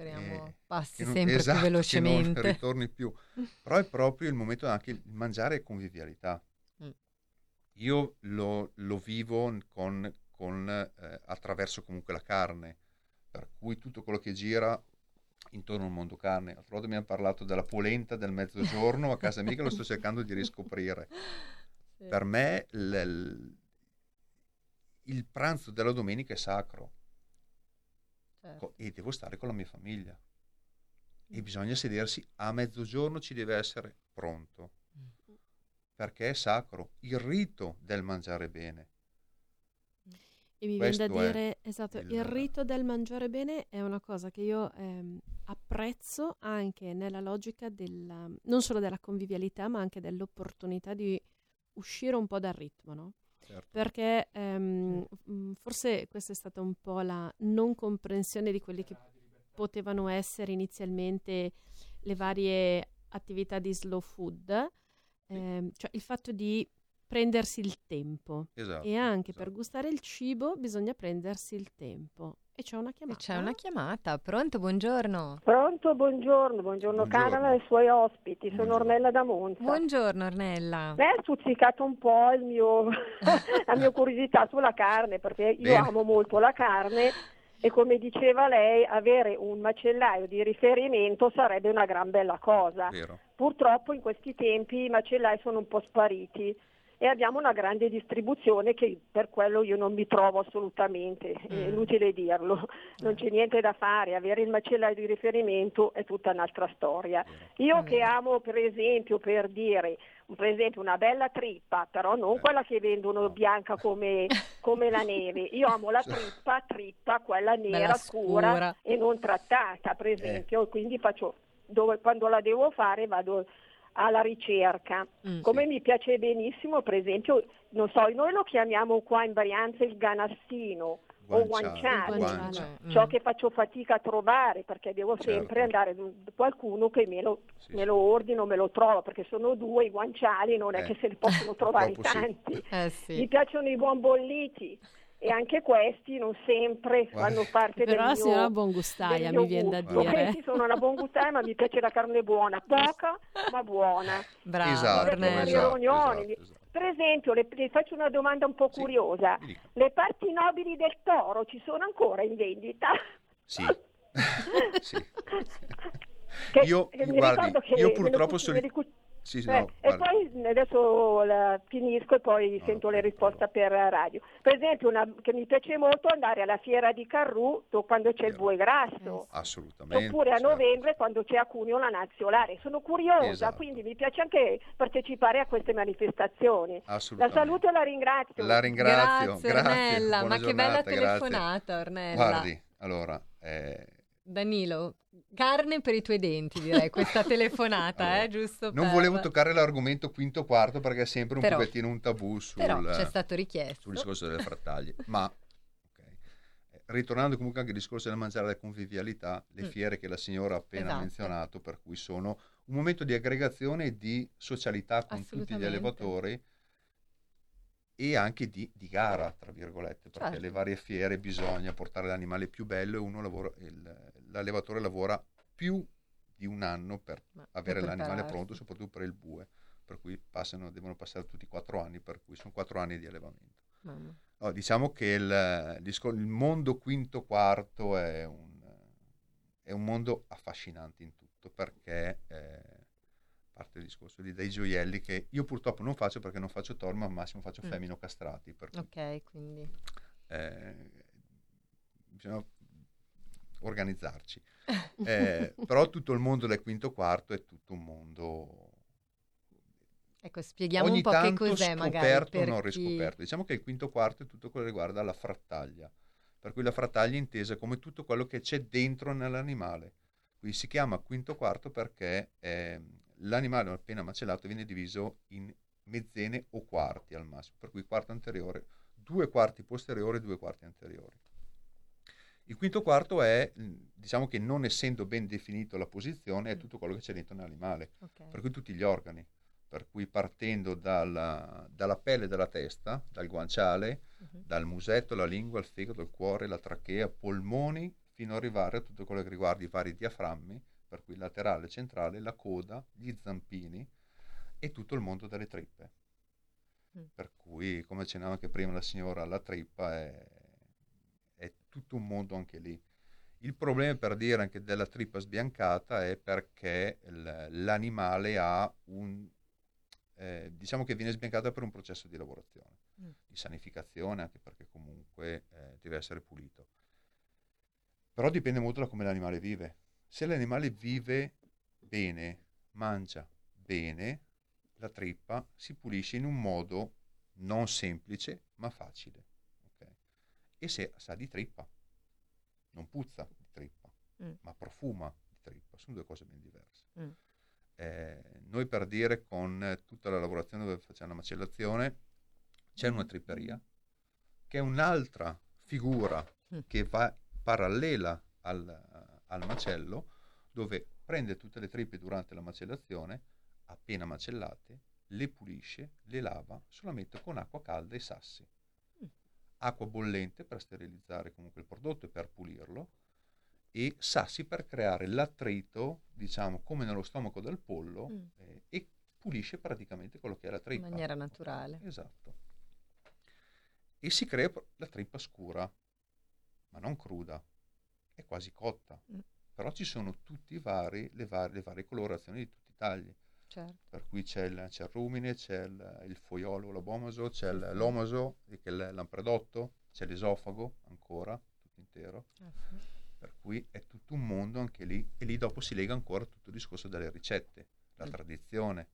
Speriamo eh, passi non, sempre esatto, più velocemente. Non ritorni più. Però è proprio il momento anche il mangiare e convivialità. Mm. Io lo, lo, vivo con, con, eh, attraverso comunque la carne, per cui tutto quello che gira intorno al mondo carne. L'altra volta mi hanno parlato della polenta del mezzogiorno a casa mia che lo sto cercando di riscoprire. Sì. Per me l, il pranzo della domenica è sacro certo. e devo stare con la mia famiglia. Mm. E bisogna sedersi a mezzogiorno, ci deve essere pronto, mm. perché è sacro, il rito del mangiare bene. E mi viene da dire, esatto, il... il... rito del mangiare bene è una cosa che io ehm, apprezzo anche nella logica della, non solo della convivialità, ma anche dell'opportunità di uscire un po' dal ritmo, no? Certo. perché ehm, mm, forse questa è stata un po' la non comprensione di quelli che potevano essere inizialmente le varie attività di slow food, ehm, cioè il fatto di prendersi il tempo esatto, e anche esatto. per gustare il cibo bisogna prendersi il tempo. E c'è una chiamata. c'è una chiamata. Pronto, buongiorno. Pronto, buongiorno. Buongiorno, buongiorno. Carla e i suoi ospiti. Sono buongiorno. Ornella da Monza. Buongiorno Ornella. Mi ha stuzzicato un po' mio, la mia curiosità sulla carne, perché io Bene. amo molto la carne e come diceva lei, avere un macellaio di riferimento sarebbe una gran bella cosa. Vero. Purtroppo in questi tempi i macellai sono un po' spariti e abbiamo una grande distribuzione che per quello io non mi trovo assolutamente, è mm. inutile dirlo, non c'è niente da fare, avere il macellaio di riferimento è tutta un'altra storia. Io che mm. amo per esempio per dire per esempio una bella trippa, però non eh. quella che vendono bianca come, come la neve. Io amo la trippa, trippa, quella nera scura, scura e non trattata, per eh. esempio, eh. quindi faccio dove, quando la devo fare vado alla ricerca. Mm, Come sì. mi piace benissimo, per esempio, non so, noi lo chiamiamo qua in Brianza il ganassino o guanciale, guanciale. Mm. ciò che faccio fatica a trovare perché devo certo. sempre andare da qualcuno che me lo, sì, me lo ordino, me lo trova perché sono due i guanciali, non è eh. che se li possono trovare tanti. Sì. Eh, mi piacciono i buon bolliti e anche questi non sempre fanno parte Però del mio Però la buon gustaia mi viene da dire. Questi sono una buon gustaia ma mi piace la carne buona, poca ma buona. Bravo, esatto, esatto, esatto, esatto, Per esempio, le, le, faccio una domanda un po' curiosa. Sì, le parti nobili del toro ci sono ancora in vendita? Sì. sì. Che, io, guardi, io purtroppo sono... Sì, sì, eh, e poi adesso la, finisco e poi no, sento le risposte per radio. Per esempio, una, che mi piace molto andare alla fiera di Carrù quando c'è il bue grasso. Assolutamente. Oppure a certo. novembre quando c'è a Cuneo la nazionale. Sono curiosa, esatto. quindi mi piace anche partecipare a queste manifestazioni. La saluto e la ringrazio. La ringrazio. Grazie, grazie. Ornella. Ma che bella telefonata, grazie. Ornella. Guardi, allora... Eh... Danilo, Carne per i tuoi denti, direi, questa telefonata, allora, eh, giusto? Non per... volevo toccare l'argomento quinto quarto perché è sempre un però, pochettino un tabù sul, però c'è stato richiesto. sul discorso delle frattaglie. Ma, okay. Eh, ritornando comunque anche al discorso del mangiare la convivialità, le mm. fiere che la signora ha appena esatto. menzionato, per cui sono un momento di aggregazione e di socialità con tutti gli allevatori e anche di, di, gara, tra virgolette, perché certo. le varie fiere bisogna portare l'animale più bello e uno lavora, il, l'allevatore lavora più di un anno per Ma avere l'animale pronto, soprattutto per il bue, per cui passano, devono passare tutti quattro anni, per cui sono quattro anni di allevamento. No, diciamo che il, il, mondo quinto quarto è un, è un, mondo affascinante in tutto perché eh, parte il discorso di, dei gioielli che io purtroppo non faccio perché non faccio toro ma al massimo faccio mm. femmino castrati. ok, quindi... Eh, bisogna organizzarci. Eh, però tutto il mondo del quinto quarto è tutto un mondo... Ecco, spieghiamo Ogni un po' che cos'è magari scoperto o per non chi- riscoperto. Diciamo che il quinto quarto è tutto quello che riguarda la frattaglia, per cui la frattaglia è intesa come tutto quello che c'è dentro nell'animale. Qui si chiama quinto quarto perché eh, l'animale appena macellato viene diviso in mezzene o quarti al massimo, per cui quarto anteriore, due quarti posteriori e due quarti anteriori. Il quinto quarto è, mh, diciamo che non essendo ben definito la posizione, è tutto quello che c'è dentro nell'animale, Ok. per cui tutti gli organi, per cui partendo dalla, dalla pelle della testa, dal guanciale, Mhm. dal musetto, la lingua, il fegato, il cuore, la trachea, polmoni, fino ad arrivare a tutto quello che riguarda i vari diaframmi, per cui laterale, centrale, la coda, gli zampini e tutto il mondo delle trippe. Mm. Per cui, come accennava anche prima la signora, la trippa è tutto un mondo anche lì. Il problema per dire anche della trippa sbiancata è perché l'animale ha un, eh, diciamo che viene sbiancata per un processo di lavorazione, Mm. di sanificazione, anche perché comunque eh, deve essere pulito. Però dipende molto da come l'animale vive. Se l'animale vive bene, mangia bene, la trippa si pulisce in un modo non semplice ma facile. E se sa di trippa, non puzza di trippa, Mm. ma profuma di trippa, sono due cose ben diverse. Mm. Eh, noi per dire con tutta la lavorazione dove facciamo la macellazione c'è una tripperia che è un'altra figura Mm. che va parallela al, al macello dove prende tutte le trippe durante la macellazione appena macellate le pulisce, le lava solamente con acqua calda e sassi. Acqua bollente per sterilizzare comunque il prodotto e per pulirlo e sassi per creare l'attrito, diciamo, come nello stomaco del pollo Mm. eh, e pulisce praticamente quello che è la In trippa. maniera naturale. Esatto. E si crea la trippa scura, ma non cruda, è quasi cotta. Mm. Però ci sono tutti i vari, le, varie, le varie colorazioni di tutti i tagli. Certo. Per cui c'è il, c'è il rumine, c'è il, il foiolo, l'abomaso, c'è il- l'omaso, che è lampredotto, c'è l'esofago ancora, tutto intero. Sì. Per cui è tutto un mondo anche lì e lì dopo si lega ancora tutto il discorso delle ricette, la Mm. tradizione,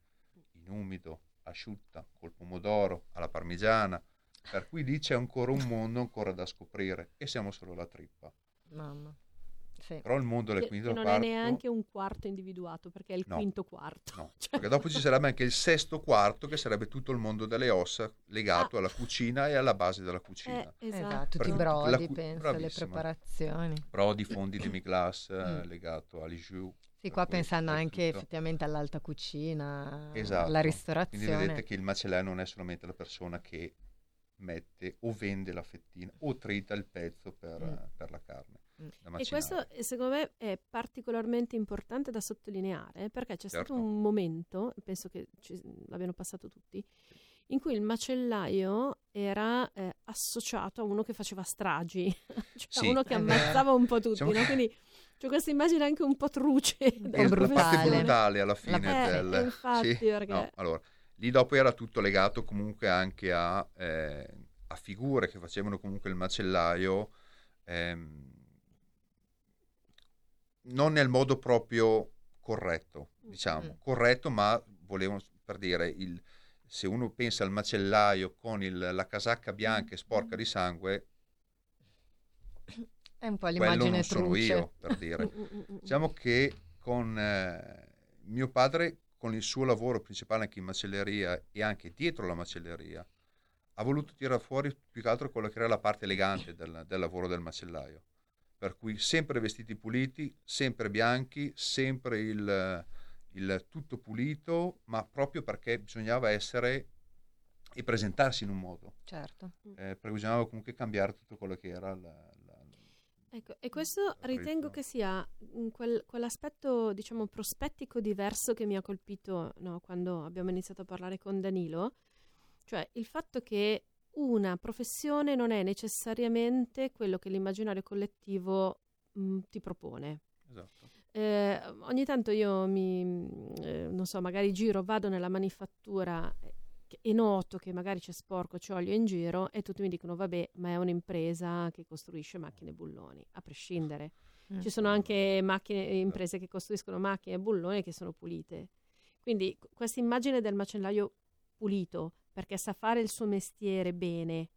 in umido, asciutta, col pomodoro, alla parmigiana. Per cui lì c'è ancora un mondo ancora da scoprire e siamo solo alla trippa. Mamma. Sì. Però il mondo del Che, quinto che non quarto è neanche un quarto individuato, perché è il No. quinto quarto. No, Cioè- perché dopo ci sarebbe anche il sesto quarto che sarebbe tutto il mondo delle ossa legato alla cucina e alla base della cucina. Ah. Eh, Esatto, esatto. tutti i brodi, cu- penso, le bravissima. preparazioni. Brodi, fondi, demi-glace eh, Mm. legato all'ijou. Sì, per qua pensando anche tutto. effettivamente all'alta cucina, Esatto. alla Quindi ristorazione. vedete che il macellaio non è solamente la persona che mette o vende la fettina o trita il pezzo per, Mm. eh, per la carne. E questo eh, secondo me è particolarmente importante da sottolineare perché c'è Certo. stato un momento, penso che ci- l'abbiano passato tutti, in cui il macellaio era eh, associato a uno che faceva stragi, cioè Sì. a uno che vero. ammazzava un po' tutti, Diciamo no? quindi c'è questa immagine anche un po' truce È la parte brutale. alla fine Eh, del... infatti, sì, perché- no, allora, lì dopo era tutto legato comunque anche a, eh, a figure che facevano comunque il macellaio ehm, non nel modo proprio corretto, diciamo, Mm. corretto, ma volevano, per dire, il, se uno pensa al macellaio con il- la casacca bianca e sporca di sangue, È un po' quello l'immagine non sono truce. io, per dire. Mm, mm, mm, mm. Diciamo che con eh, mio padre, con il suo lavoro principale anche in macelleria e anche dietro la macelleria, ha voluto tirare fuori più che altro quello che era la parte elegante del, del lavoro del macellaio. Per cui sempre vestiti puliti, sempre bianchi, sempre il, il tutto pulito, ma proprio perché bisognava essere e presentarsi in un modo. Certo. Mm. Eh, perché bisognava comunque cambiare tutto quello che era la, Ecco, e questo ritengo che sia quel- quell'aspetto, diciamo, prospettico diverso che mi ha colpito no, quando abbiamo iniziato a parlare con Danilo, cioè il fatto che una professione non è necessariamente quello che l'immaginario collettivo mm, ti propone. Esatto. Eh, ogni tanto io mi, mm, eh, non so, magari giro, vado nella manifattura eh, e noto che magari c'è sporco, c'è olio in giro e tutti mi dicono vabbè, ma è un'impresa che costruisce macchine e bulloni, a prescindere. Mm. Ci sono anche macchine, imprese che costruiscono macchine a bullone che sono pulite. Quindi questa immagine del macellaio pulito, perché sa fare il suo mestiere bene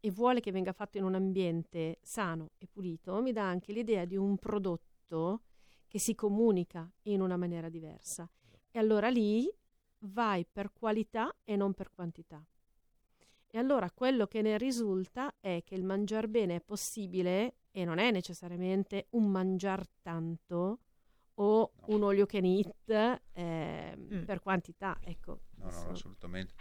e vuole che venga fatto in un ambiente sano e pulito, mi dà anche l'idea di un prodotto che si comunica in una maniera diversa. E allora lì vai per qualità e non per quantità. E allora quello che ne risulta è che il mangiar bene è possibile e non è necessariamente un mangiar tanto o no. un olio che knit eh, mm. per quantità. Ecco, no, no, assolutamente.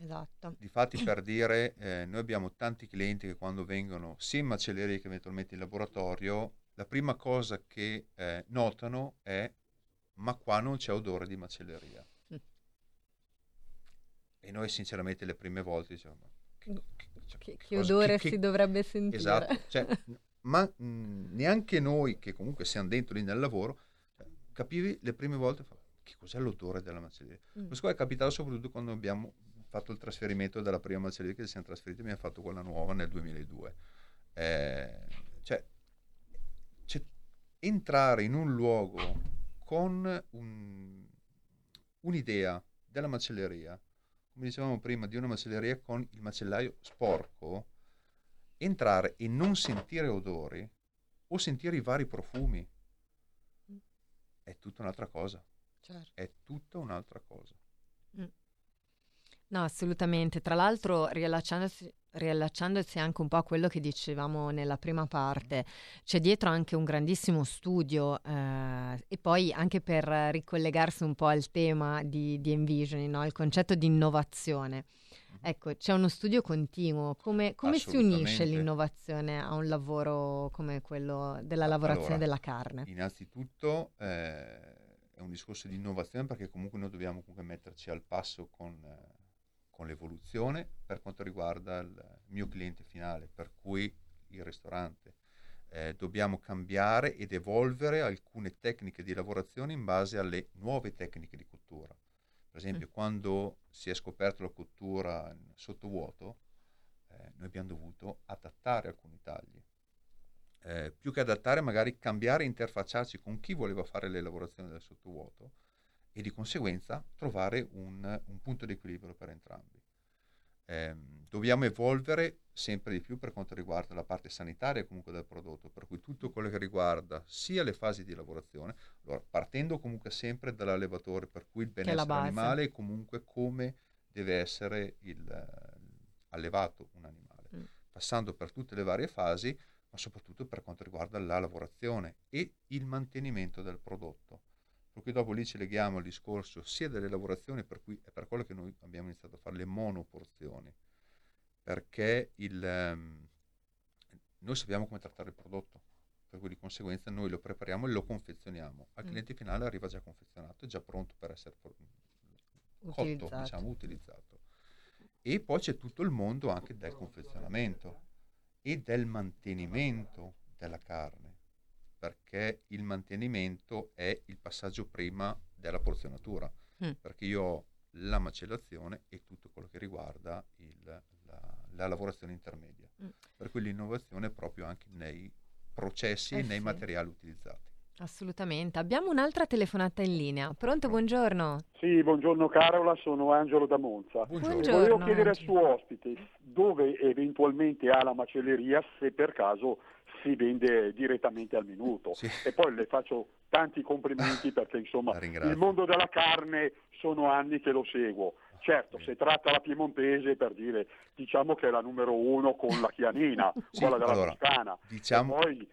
Esatto. Difatti per dire, eh, noi abbiamo tanti clienti che quando vengono sia in macelleria che eventualmente in laboratorio, la prima cosa che eh, notano è ma qua non c'è odore di macelleria. Mm. E noi sinceramente le prime volte diciamo, che, che, cioè, che, che odore si dovrebbe sentire? Esatto, cioè, ma mh, neanche noi che comunque siamo dentro lì nel lavoro, cioè, capivi le prime volte che cos'è l'odore della macelleria. Mm. Questo è capitato soprattutto quando abbiamo fatto il trasferimento dalla prima macelleria che siamo trasferiti, abbiamo fatto quella nuova nel 2002. Eh, cioè, cioè, entrare in un luogo con un, un'idea della macelleria, come dicevamo prima, di una macelleria con il macellaio sporco, entrare e non sentire odori o sentire i vari profumi è tutta un'altra cosa. Certo. È tutta un'altra cosa. Mm. No, assolutamente. Tra l'altro, riallacciandosi, riallacciandosi, anche un po' a quello che dicevamo nella prima parte, c'è dietro anche un grandissimo studio eh, e poi anche per ricollegarsi un po' al tema di, di Envisioning, no? il concetto di innovazione. Ecco, c'è uno studio continuo. Come, come si unisce l'innovazione a un lavoro come quello della lavorazione allora, della carne? Innanzitutto eh, è un discorso di innovazione perché comunque noi dobbiamo comunque metterci al passo con, eh, con l'evoluzione per quanto riguarda il mio cliente finale, per cui il ristorante. Eh, dobbiamo cambiare ed evolvere alcune tecniche di lavorazione in base alle nuove tecniche di cottura. Per esempio, mm. quando si è scoperta la cottura sottovuoto, eh, noi abbiamo dovuto adattare alcuni tagli. Eh, più che adattare, magari cambiare e interfacciarci con chi voleva fare le lavorazioni del sottovuoto e di conseguenza trovare un, un punto di equilibrio per entrambi. Eh, dobbiamo evolvere sempre di più per quanto riguarda la parte sanitaria comunque del prodotto, per cui tutto quello che riguarda sia le fasi di lavorazione, allora, partendo comunque sempre dall'allevatore, per cui il benessere animale e comunque come deve essere il, allevato un animale, mm. passando per tutte le varie fasi, ma soprattutto per quanto riguarda la lavorazione e il mantenimento del prodotto. Per cui dopo lì ci leghiamo al discorso sia delle lavorazioni, per cui è per quello che noi abbiamo iniziato a fare le monoporzioni, perché il, um, noi sappiamo come trattare il prodotto, per cui di conseguenza noi lo prepariamo e lo confezioniamo. Al mm. cliente finale arriva già confezionato, già pronto per essere utilizzato. cotto, diciamo, utilizzato. E poi c'è tutto il mondo anche del confezionamento e del mantenimento della carne, perché il mantenimento è il passaggio prima della porzionatura, mm. perché io ho la macellazione e tutto quello che riguarda il, la lavorazione intermedia. Mm. Per cui l'innovazione è proprio anche nei processi eh e nei sì. materiali utilizzati. Assolutamente. Abbiamo un'altra telefonata in linea. Pronto, buongiorno. Sì, buongiorno Carola, sono Angelo da Monza. Buongiorno. buongiorno Volevo chiedere al suo ospite dove eventualmente ha la macelleria, se per caso si vende direttamente al minuto. Sì. E poi le faccio tanti complimenti perché insomma il mondo della carne sono anni che lo seguo. Certo, se tratta la piemontese, per dire, diciamo che è la numero uno con la chianina, sì, quella della allora, Toscana. Diciamo... E poi,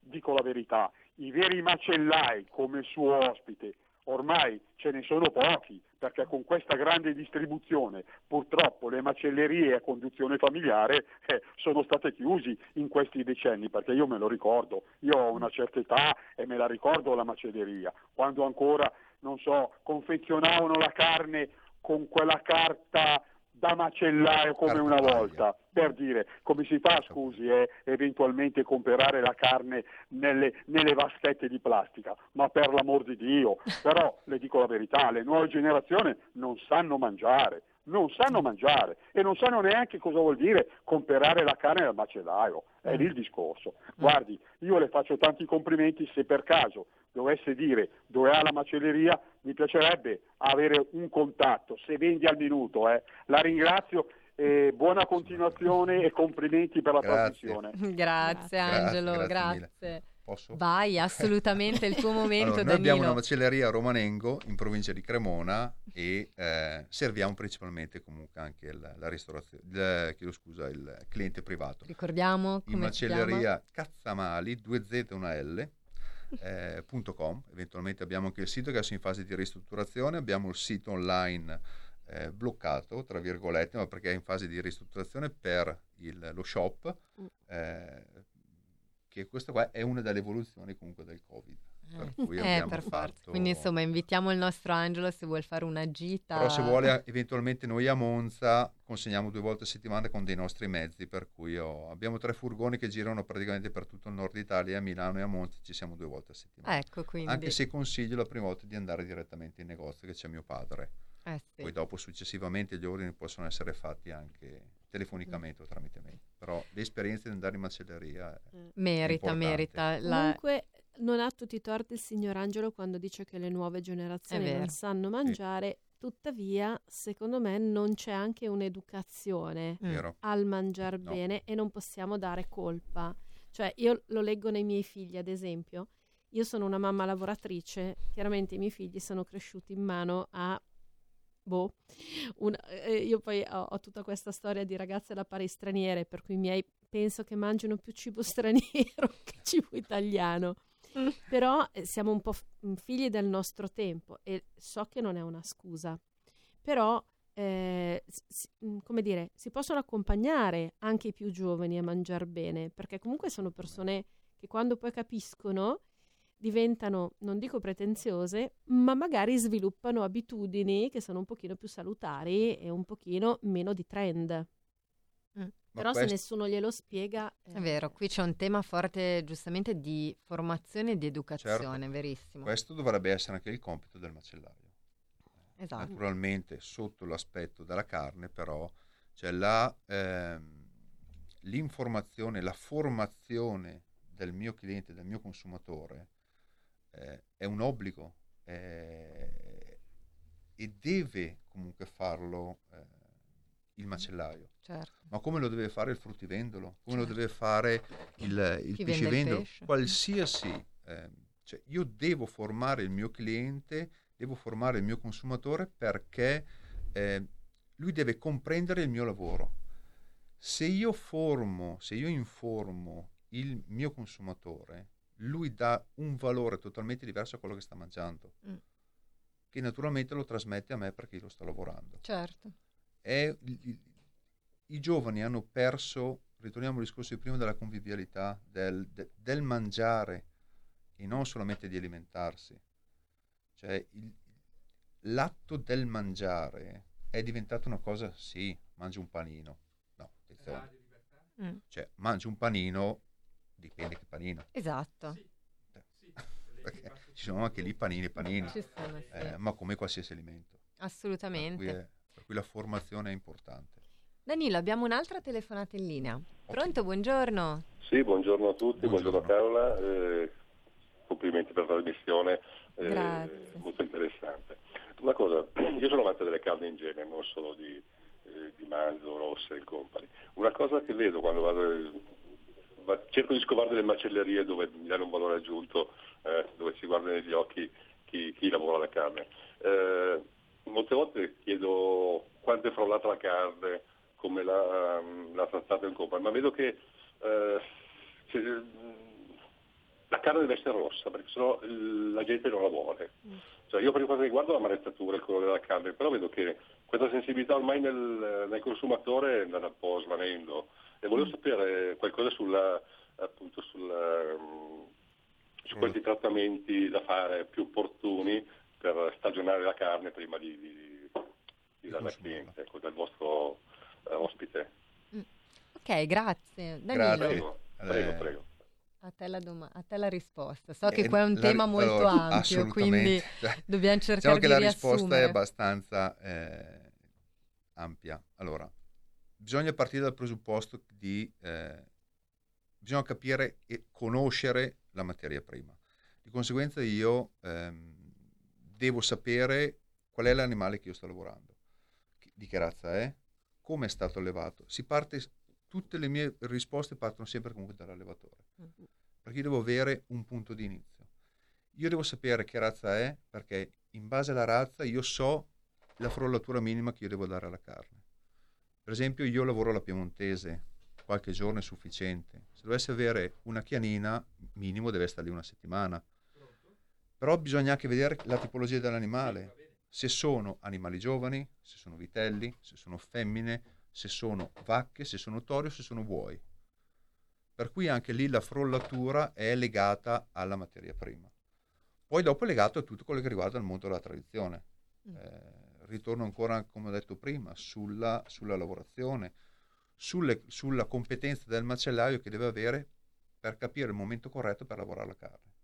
dico la verità, i veri macellai come suo ospite, ormai ce ne sono pochi, perché con questa grande distribuzione purtroppo le macellerie a conduzione familiare eh, sono state chiuse in questi decenni, perché io me lo ricordo, io ho una certa età e me la ricordo la macelleria, quando ancora, non so, confezionavano la carne con quella carta da macellare come una volta, per dire come si fa, scusi, eh, eventualmente comprare la carne nelle, nelle, vaschette di plastica, ma per l'amor di Dio, però le dico la verità, le nuove generazioni non sanno mangiare, non sanno mangiare e non sanno neanche cosa vuol dire comprare la carne dal macellaio, è lì il discorso. Guardi, io le faccio tanti complimenti se per caso dovesse dire dove ha la macelleria, mi piacerebbe avere un contatto, se vendi al minuto, eh. la ringrazio e buona continuazione e complimenti per la grazie. trasmissione. Grazie Angelo, grazie. grazie. Posso? Vai, assolutamente, il tuo momento. allora, noi abbiamo una macelleria a Romanengo in provincia di Cremona e eh, serviamo principalmente comunque anche la, la ristorazione, il, chiedo scusa, il cliente privato. Ricordiamo come In macelleria Cazzamali, 2Z 1L. Eh, .com. eventualmente abbiamo anche il sito che è in fase di ristrutturazione abbiamo il sito online eh, bloccato, tra virgolette, ma perché è in fase di ristrutturazione per il, lo shop, mm. eh, che questa qua è una delle evoluzioni comunque del Covid. Per eh, cui eh, per fatto... Quindi insomma invitiamo il nostro Angelo se vuole fare una gita. Però se vuole eventualmente noi a Monza consegniamo due volte a settimana con dei nostri mezzi, per cui oh, abbiamo tre furgoni che girano praticamente per tutto il nord Italia, a Milano e a Monza ci siamo due volte a settimana. Ecco, quindi... Anche se consiglio la prima volta di andare direttamente in negozio che c'è mio padre. Eh sì. Poi dopo successivamente gli ordini possono essere fatti anche telefonicamente mm. o tramite mail. Però l'esperienza di andare in macelleria è mm. merita, merita. La... Comunque non ha tutti i torti il signor Angelo quando dice che le nuove generazioni non sanno mangiare. Sì. Tuttavia, secondo me non c'è anche un'educazione mm. al mangiare no. bene e non possiamo dare colpa. Cioè, io lo leggo nei miei figli, ad esempio. Io sono una mamma lavoratrice, chiaramente i miei figli sono cresciuti in mano a boh, una, eh, io poi ho, ho, tutta questa storia di ragazze da pari straniere, per cui i miei penso che mangino più cibo straniero che cibo italiano. Però eh, siamo un po' mm, figli del nostro tempo e so che non è una scusa. Però, eh, si, mm, come dire, si possono accompagnare anche i più giovani a mangiare bene, perché comunque sono persone che quando poi capiscono diventano, non dico pretenziose, ma magari sviluppano abitudini che sono un pochino più salutari e un pochino meno di trend. Mm. Però questo... se nessuno glielo spiega... Eh... È vero, qui c'è un tema forte giustamente di formazione e di educazione, certo. verissimo. Questo dovrebbe essere anche il compito del macellaio. Esatto. Naturalmente sotto l'aspetto della carne però c'è la, ehm, l'informazione, la formazione del mio cliente, del mio consumatore eh, è un obbligo eh, e deve comunque farlo eh, il macellaio. Certo. Ma come lo deve fare il fruttivendolo? Come certo. lo deve fare il, il pescivendolo? Il Qualsiasi. Eh, cioè io devo formare il mio cliente, devo formare il mio consumatore perché eh, lui deve comprendere il mio lavoro. Se io formo, se io informo il mio consumatore, lui dà un valore totalmente diverso a quello che sta mangiando, mm. che naturalmente lo trasmette a me perché io lo sto lavorando. Certo. È, i, I giovani hanno perso, ritorniamo al discorso di prima, della convivialità, del, de, del mangiare e non solamente di alimentarsi. Cioè il, l'atto del mangiare è diventato una cosa, sì, mangi un panino. No, attenzione. Mm. Cioè, mangi un panino dipende che panino. Esatto. Sì. Perché ci sono anche lì panini e panini, sono, sì. eh, ma come qualsiasi alimento. Assolutamente. Per cui, la formazione è importante. Danilo, abbiamo un'altra telefonata in linea. Pronto, buongiorno. Sì, buongiorno a tutti, buongiorno, buongiorno Carola, eh, complimenti per la trasmissione, eh, molto interessante. Una cosa, io sono amante delle carni in genere, non solo di, eh, di manzo, rosse e compagni. Una cosa che vedo quando vado cerco di scovare delle macellerie dove mi danno un valore aggiunto, eh, dove si guarda negli occhi chi, chi lavora la carne. Molte volte chiedo quanto è frollata la carne, come l'ha, l'ha trattata in compagnia, ma vedo che eh, la carne deve essere rossa, perché sennò la gente non la vuole. Cioè io per quanto riguarda la marezzatura, il colore della carne, però vedo che questa sensibilità ormai nel, nel consumatore è andata un po' svanendo e volevo sapere qualcosa sulla, appunto sulla, su questi mm. trattamenti da fare più opportuni per stagionare la carne prima di, di, di darla al cliente, ecco, del vostro uh, ospite. Mm. Ok, grazie. Danilo. Prego, prego, prego. A te, doma- a te, la risposta. So che eh, qua è un la, tema molto allora, ampio, quindi cioè, dobbiamo cercare diciamo di che la risposta è abbastanza... Eh, ampia. Allora, bisogna partire dal presupposto di eh, bisogna capire e conoscere la materia prima. Di conseguenza io ehm, devo sapere qual è l'animale che io sto lavorando, di che razza è, come è stato allevato. Si parte, tutte le mie risposte partono sempre comunque dall'allevatore, mm-hmm. perché io devo avere un punto di inizio. Io devo sapere che razza è perché in base alla razza io so la frollatura minima che io devo dare alla carne. Per esempio io lavoro alla piemontese, qualche giorno è sufficiente. Se dovessi avere una chianina, minimo deve stare lì una settimana. Però bisogna anche vedere la tipologia dell'animale, se sono animali giovani, se sono vitelli, se sono femmine, se sono vacche, se sono tori o se sono buoi. Per cui anche lì la frollatura è legata alla materia prima. Poi dopo è legato a tutto quello che riguarda il mondo della tradizione. Mm. Eh, ritorno ancora, come ho detto prima, sulla, sulla lavorazione, sulle, sulla competenza del macellaio che deve avere per capire il momento corretto per lavorare la carne.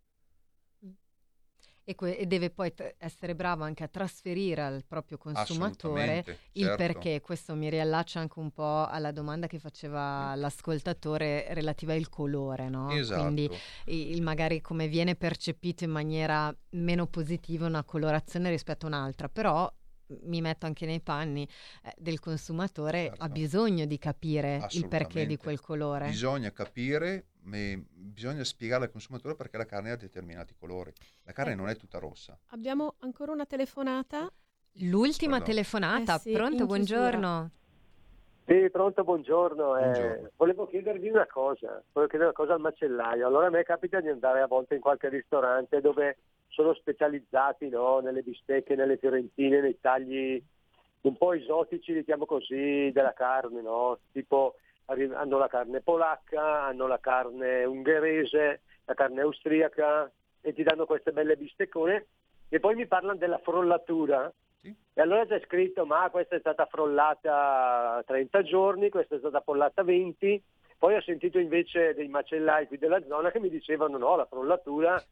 E, que- e, deve poi t- essere bravo anche a trasferire al proprio consumatore il certo. perché. Questo mi riallaccia anche un po' alla domanda che faceva l'ascoltatore relativa al colore, no? Esatto. Quindi il, magari come viene percepito in maniera meno positiva una colorazione rispetto a un'altra, però mi metto anche nei panni eh, del consumatore, certo. ha bisogno di capire il perché di quel colore. Bisogna capire, bisogna spiegare al consumatore perché la carne ha determinati colori. La carne eh, non è tutta rossa. Abbiamo ancora una telefonata? L'ultima Pardon. telefonata, eh sì, pronto, buongiorno. Sì, pronto, buongiorno. Eh, buongiorno. volevo chiedervi una cosa, volevo chiedere una cosa al macellaio. Allora a me capita di andare a volte in qualche ristorante dove sono specializzati no, nelle bistecche, nelle fiorentine, nei tagli un po' esotici, diciamo così, della carne, no? tipo hanno la carne polacca, hanno la carne ungherese, la carne austriaca e ti danno queste belle bisteccone e poi mi parlano della frollatura sì. e allora c'è scritto ma questa è stata frollata 30 giorni, questa è stata frollata 20 poi ho sentito invece dei macellai qui della zona che mi dicevano no, la frollatura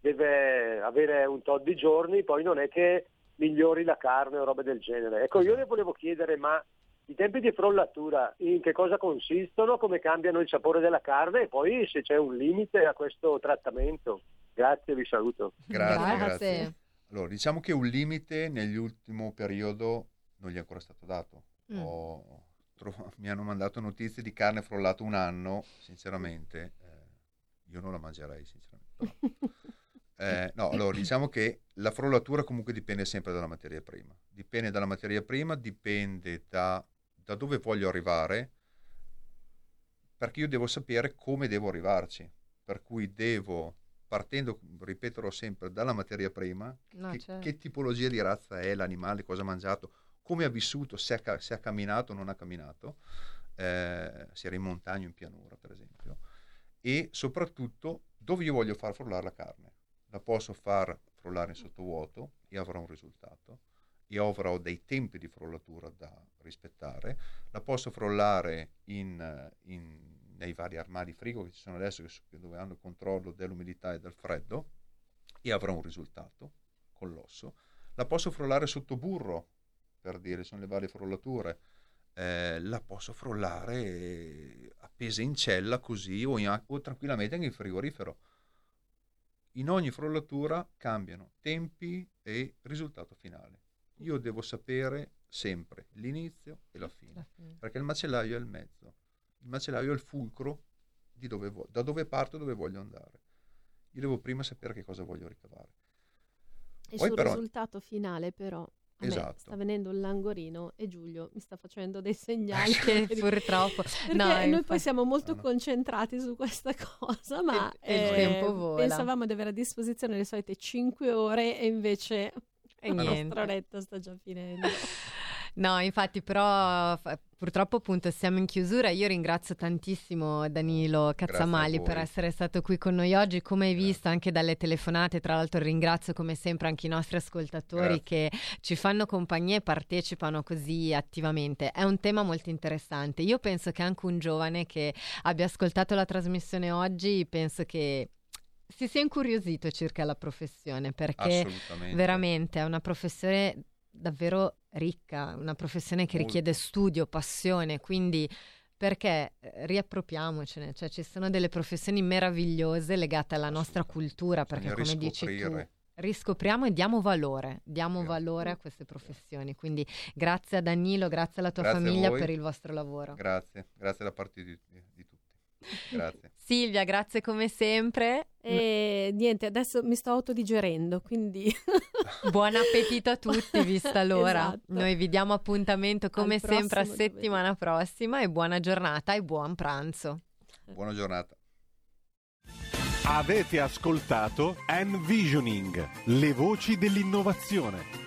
deve avere un tot di giorni, poi non è che migliori la carne o robe del genere. Ecco, io le volevo chiedere, ma i tempi di frollatura in che cosa consistono, come cambiano il sapore della carne e poi se c'è un limite a questo trattamento. Grazie, vi saluto. Grazie, grazie. Allora, diciamo che un limite nell'ultimo periodo non gli è ancora stato dato. Mm. Ho, tro- mi hanno mandato notizie di carne frollata un anno, sinceramente, eh, io non la mangerei, sinceramente. Eh, no, allora diciamo che la frollatura comunque dipende sempre dalla materia prima. Dipende dalla materia prima, dipende da, da dove voglio arrivare, perché io devo sapere come devo arrivarci. Per cui devo, partendo, ripeterò sempre, dalla materia prima, no, che, certo. che, tipologia di razza è l'animale, cosa ha mangiato, come ha vissuto, se ha, se ha camminato o non ha camminato, eh, se era in montagna o in pianura, per esempio, e soprattutto dove io voglio far frullare la carne la posso far frullare in sottovuoto e avrò un risultato. Io avrò dei tempi di frullatura da rispettare. La posso frullare in, in, nei vari armadi frigo che ci sono adesso, dove hanno il controllo dell'umidità e del freddo, e avrò un risultato con l'osso. La posso frullare sotto burro, per dire, sono le varie frullature. Eh, la posso frullare appesa in cella così o, in, o tranquillamente anche in frigorifero in ogni frullatura cambiano tempi e risultato finale. Io devo sapere sempre l'inizio e la fine, la fine. perché il macellaio è il mezzo, il macellaio è il fulcro di dove vo- da dove parto e dove voglio andare. Io devo prima sapere che cosa voglio ricavare. E Poi sul però, risultato finale però esatto. sta venendo un langorino e Giulio mi sta facendo dei segnali che purtroppo perché no, noi infatti... poi siamo molto no, no. concentrati su questa cosa ma e, eh, il tempo vola. pensavamo di avere a disposizione le solite 5 ore e invece e la niente. nostra oretta sta già finendo No, infatti, però purtroppo appunto siamo in chiusura. Io ringrazio tantissimo Danilo Cazzamali per essere stato qui con noi oggi. Come hai Grazie. visto anche dalle telefonate, tra l'altro ringrazio come sempre anche i nostri ascoltatori Grazie. che ci fanno compagnia e partecipano così attivamente. È un tema molto interessante. Io penso che anche un giovane che abbia ascoltato la trasmissione oggi, penso che si sia incuriosito circa la professione perché veramente è una professione davvero ricca, una professione che richiede studio, passione, quindi perché eh, riappropriamocene, cioè ci sono delle professioni meravigliose legate alla nostra cultura, perché come dici tu riscopriamo e diamo valore, diamo valore a queste professioni. Quindi grazie a Danilo, grazie alla tua grazie famiglia per il vostro lavoro. Grazie, grazie da parte di, di tutti. Grazie. Silvia, grazie come sempre. E niente, adesso mi sto autodigerendo, quindi... Buon appetito a tutti, vista l'ora. Esatto. Noi vi diamo appuntamento come sempre a settimana giovedì. prossima e buona giornata e buon pranzo. Buona giornata. Avete ascoltato Envisioning, le voci dell'innovazione